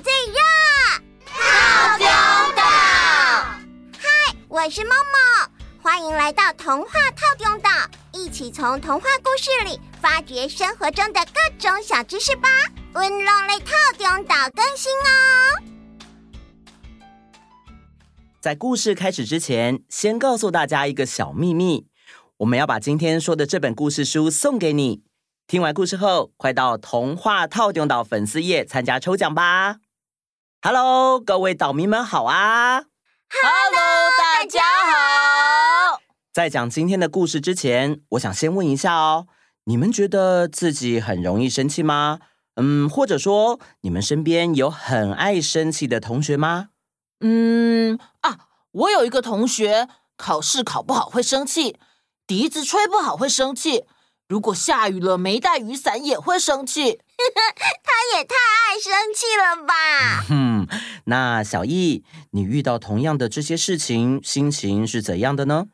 最热！套中岛。嗨，我是梦梦，欢迎来到童话套中岛，一起从童话故事里发掘生活中的各种小知识吧。温龙类套中岛更新哦。在故事开始之前，先告诉大家一个小秘密，我们要把今天说的这本故事书送给你。听完故事后，快到童话套中岛粉丝页参加抽奖吧！Hello，各位岛民们好啊！Hello，大家好。在讲今天的故事之前，我想先问一下哦，你们觉得自己很容易生气吗？嗯，或者说你们身边有很爱生气的同学吗？嗯啊，我有一个同学，考试考不好会生气，笛子吹不好会生气。如果下雨了没带雨伞也会生气，他也太爱生气了吧？哼、嗯，那小易，你遇到同样的这些事情，心情是怎样的呢？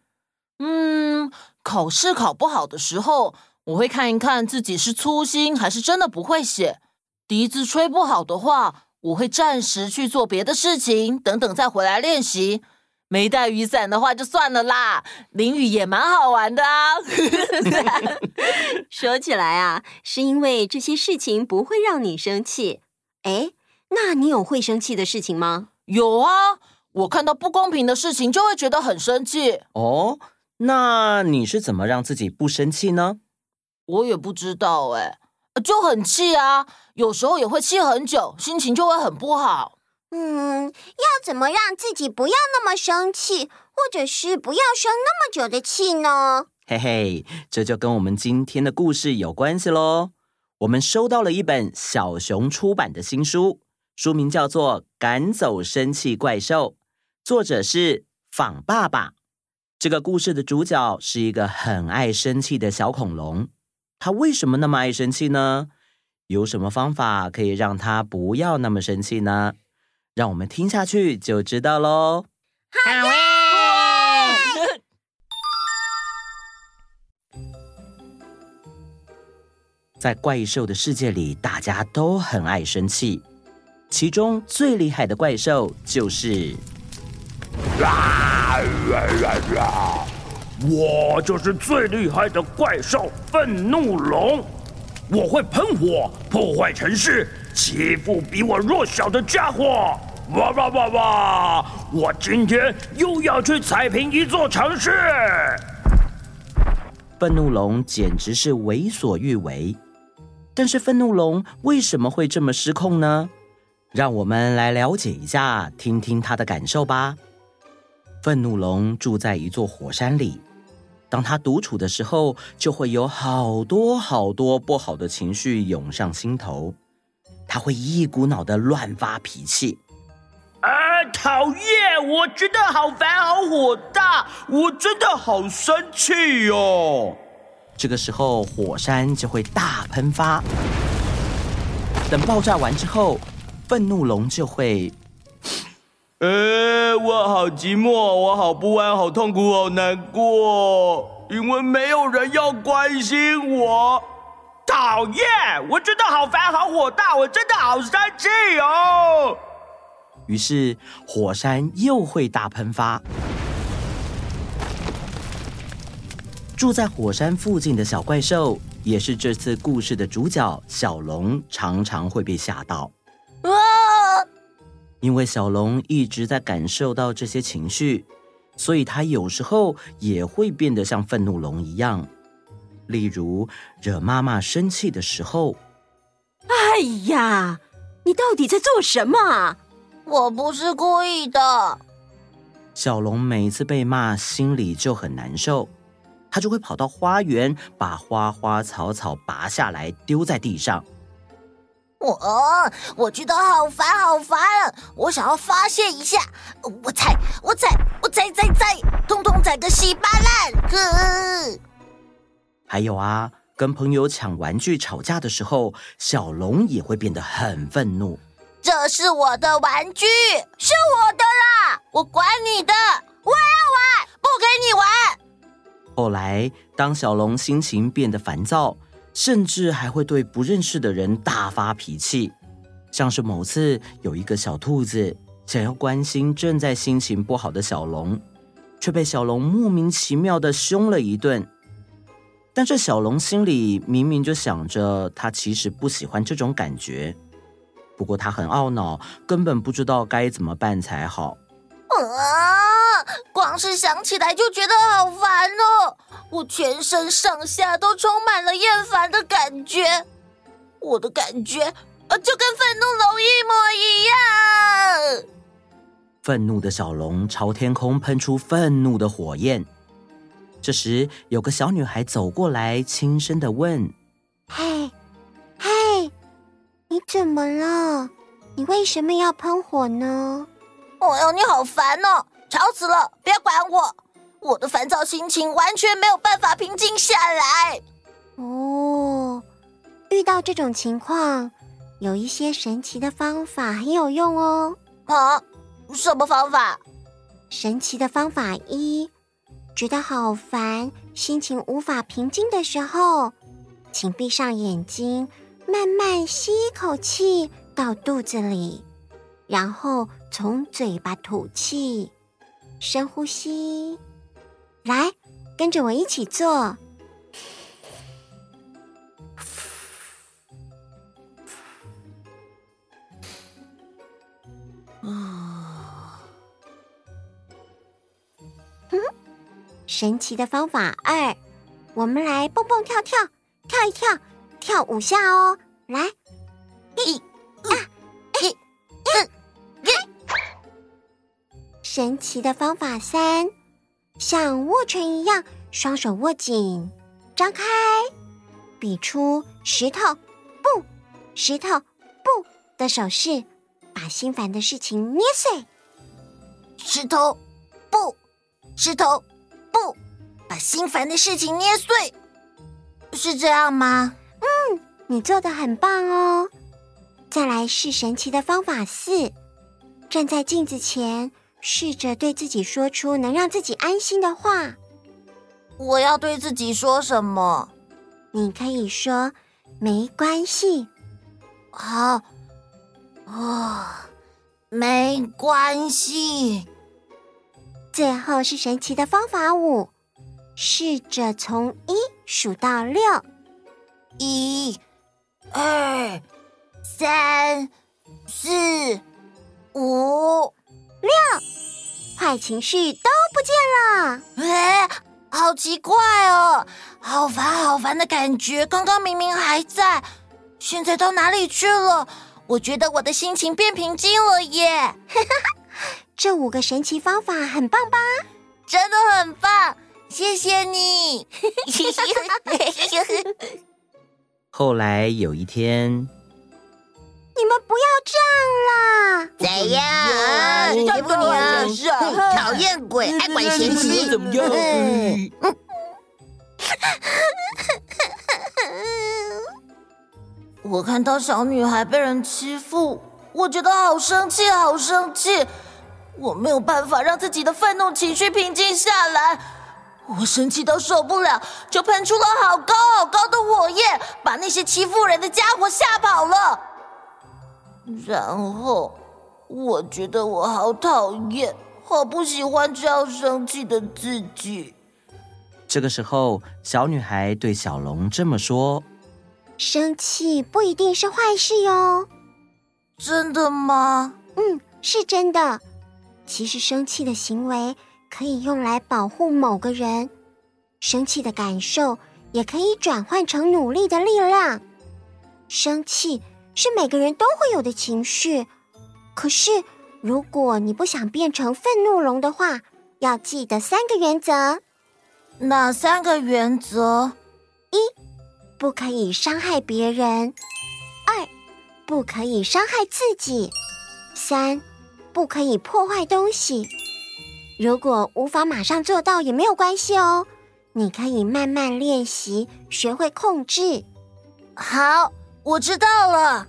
嗯，考试考不好的时候，我会看一看自己是粗心还是真的不会写。笛子吹不好的话，我会暂时去做别的事情，等等再回来练习。没带雨伞的话就算了啦，淋雨也蛮好玩的啊。说起来啊，是因为这些事情不会让你生气。哎，那你有会生气的事情吗？有啊，我看到不公平的事情就会觉得很生气。哦，那你是怎么让自己不生气呢？我也不知道哎，就很气啊，有时候也会气很久，心情就会很不好。嗯，要怎么让自己不要那么生气，或者是不要生那么久的气呢？嘿嘿，这就跟我们今天的故事有关系喽。我们收到了一本小熊出版的新书，书名叫做《赶走生气怪兽》，作者是仿爸爸。这个故事的主角是一个很爱生气的小恐龙，他为什么那么爱生气呢？有什么方法可以让他不要那么生气呢？让我们听下去就知道喽。好耶！在怪兽的世界里，大家都很爱生气。其中最厉害的怪兽就是……我就是最厉害的怪兽——愤怒龙。我会喷火，破坏城市。欺负比我弱小的家伙！哇哇哇哇！我今天又要去踩平一座城市！愤怒龙简直是为所欲为。但是愤怒龙为什么会这么失控呢？让我们来了解一下，听听他的感受吧。愤怒龙住在一座火山里，当他独处的时候，就会有好多好多不好的情绪涌上心头。他会一股脑的乱发脾气，啊，讨厌！我觉得好烦，好火大，我真的好生气哟。这个时候，火山就会大喷发。等爆炸完之后，愤怒龙就会，呃，我好寂寞，我好不安，好痛苦，好难过，因为没有人要关心我。讨厌！我真的好烦，好火大，我真的好生气哦。于是火山又会大喷发。住在火山附近的小怪兽，也是这次故事的主角小龙，常常会被吓到。啊！因为小龙一直在感受到这些情绪，所以他有时候也会变得像愤怒龙一样。例如，惹妈妈生气的时候，哎呀，你到底在做什么啊？我不是故意的。小龙每次被骂，心里就很难受，他就会跑到花园，把花花草草拔下来丢在地上。我我觉得好烦，好烦，我想要发泄一下，我踩，我踩，我踩踩踩，通通踩个稀巴烂。呵还有啊，跟朋友抢玩具吵架的时候，小龙也会变得很愤怒。这是我的玩具，是我的啦，我管你的，我要玩，不给你玩。后来，当小龙心情变得烦躁，甚至还会对不认识的人大发脾气，像是某次有一个小兔子想要关心正在心情不好的小龙，却被小龙莫名其妙的凶了一顿。但这小龙心里明明就想着，他其实不喜欢这种感觉，不过他很懊恼，根本不知道该怎么办才好。光是想起来就觉得好烦哦，我全身上下都充满了厌烦的感觉。我的感觉就跟愤怒龙一模一样。愤怒的小龙朝天空喷出愤怒的火焰。这时，有个小女孩走过来，轻声的问：“嘿，嘿，你怎么了？你为什么要喷火呢？”哦哟，你好烦哦，吵死了！别管我，我的烦躁心情完全没有办法平静下来。哦，遇到这种情况，有一些神奇的方法很有用哦。啊，什么方法？神奇的方法一，觉得好烦，心情无法平静的时候，请闭上眼睛，慢慢吸一口气到肚子里。然后从嘴巴吐气，深呼吸，来，跟着我一起做。嗯，神奇的方法二，我们来蹦蹦跳跳，跳一跳，跳五下哦，来，一。神奇的方法三，像握拳一样，双手握紧，张开，比出石头不，石头不的手势，把心烦的事情捏碎。石头不，石头不，把心烦的事情捏碎，是这样吗？嗯，你做的很棒哦。再来是神奇的方法四，站在镜子前。试着对自己说出能让自己安心的话。我要对自己说什么？你可以说“没关系”。好，哦，没关系。最后是神奇的方法五，试着从一数到六，一、二、三、四、五。六，坏情绪都不见了。哎，好奇怪哦，好烦好烦的感觉，刚刚明明还在，现在到哪里去了？我觉得我的心情变平静了耶！这五个神奇方法很棒吧？真的很棒，谢谢你。后来有一天。你们不要这样啦！谁呀？欺负你啊！讨厌鬼，爱管闲事。怎么样？我看到小女孩被人欺负，我觉得好生气，好生气！我没有办法让自己的愤怒情绪平静下来，我生气到受不了，就喷出了好高好高的火焰，把那些欺负人的家伙吓跑了。然后，我觉得我好讨厌，好不喜欢这样生气的自己。这个时候，小女孩对小龙这么说：“生气不一定是坏事哟。”真的吗？嗯，是真的。其实，生气的行为可以用来保护某个人，生气的感受也可以转换成努力的力量。生气。是每个人都会有的情绪，可是如果你不想变成愤怒龙的话，要记得三个原则。哪三个原则？一，不可以伤害别人；二，不可以伤害自己；三，不可以破坏东西。如果无法马上做到也没有关系哦，你可以慢慢练习，学会控制。好。我知道了。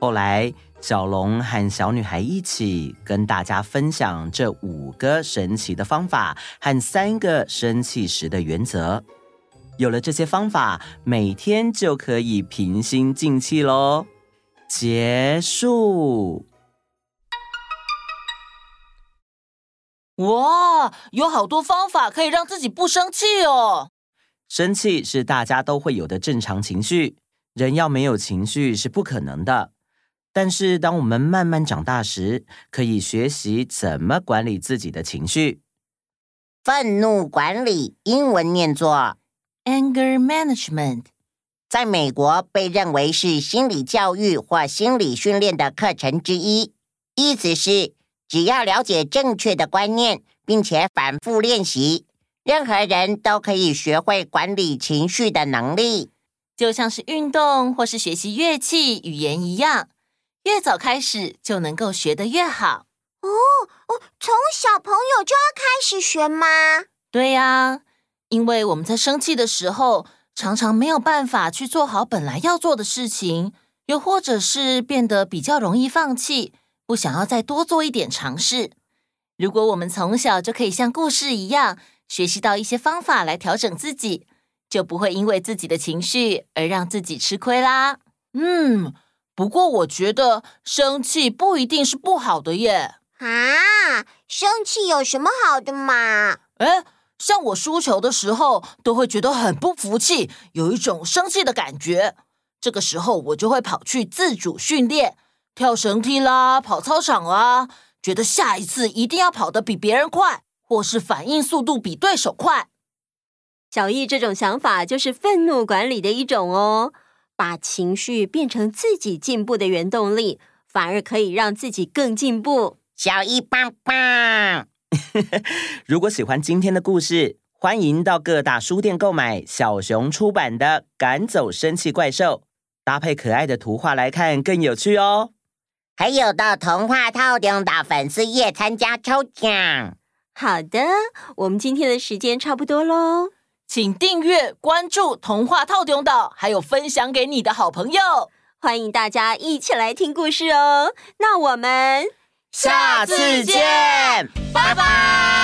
后来，小龙和小女孩一起跟大家分享这五个神奇的方法和三个生气时的原则。有了这些方法，每天就可以平心静气喽。结束。哇，有好多方法可以让自己不生气哦。生气是大家都会有的正常情绪，人要没有情绪是不可能的。但是当我们慢慢长大时，可以学习怎么管理自己的情绪。愤怒管理，英文念作 anger management，在美国被认为是心理教育或心理训练的课程之一。意思是，只要了解正确的观念，并且反复练习，任何人都可以学会管理情绪的能力。就像是运动或是学习乐器、语言一样，越早开始就能够学得越好。哦哦，从小朋友就要开始学吗？对呀，因为我们在生气的时候，常常没有办法去做好本来要做的事情，又或者是变得比较容易放弃，不想要再多做一点尝试。如果我们从小就可以像故事一样，学习到一些方法来调整自己，就不会因为自己的情绪而让自己吃亏啦。嗯，不过我觉得生气不一定是不好的耶。啊，生气有什么好的嘛？哎，像我输球的时候，都会觉得很不服气，有一种生气的感觉。这个时候，我就会跑去自主训练，跳绳梯啦，跑操场啦，觉得下一次一定要跑得比别人快，或是反应速度比对手快。小易这种想法就是愤怒管理的一种哦，把情绪变成自己进步的原动力，反而可以让自己更进步。小易棒棒！如果喜欢今天的故事，欢迎到各大书店购买小熊出版的《赶走生气怪兽》，搭配可爱的图画来看更有趣哦。还有到童话套中岛粉丝页参加抽奖。好的，我们今天的时间差不多喽，请订阅关注童话套中岛，还有分享给你的好朋友。欢迎大家一起来听故事哦。那我们。下次见，拜拜。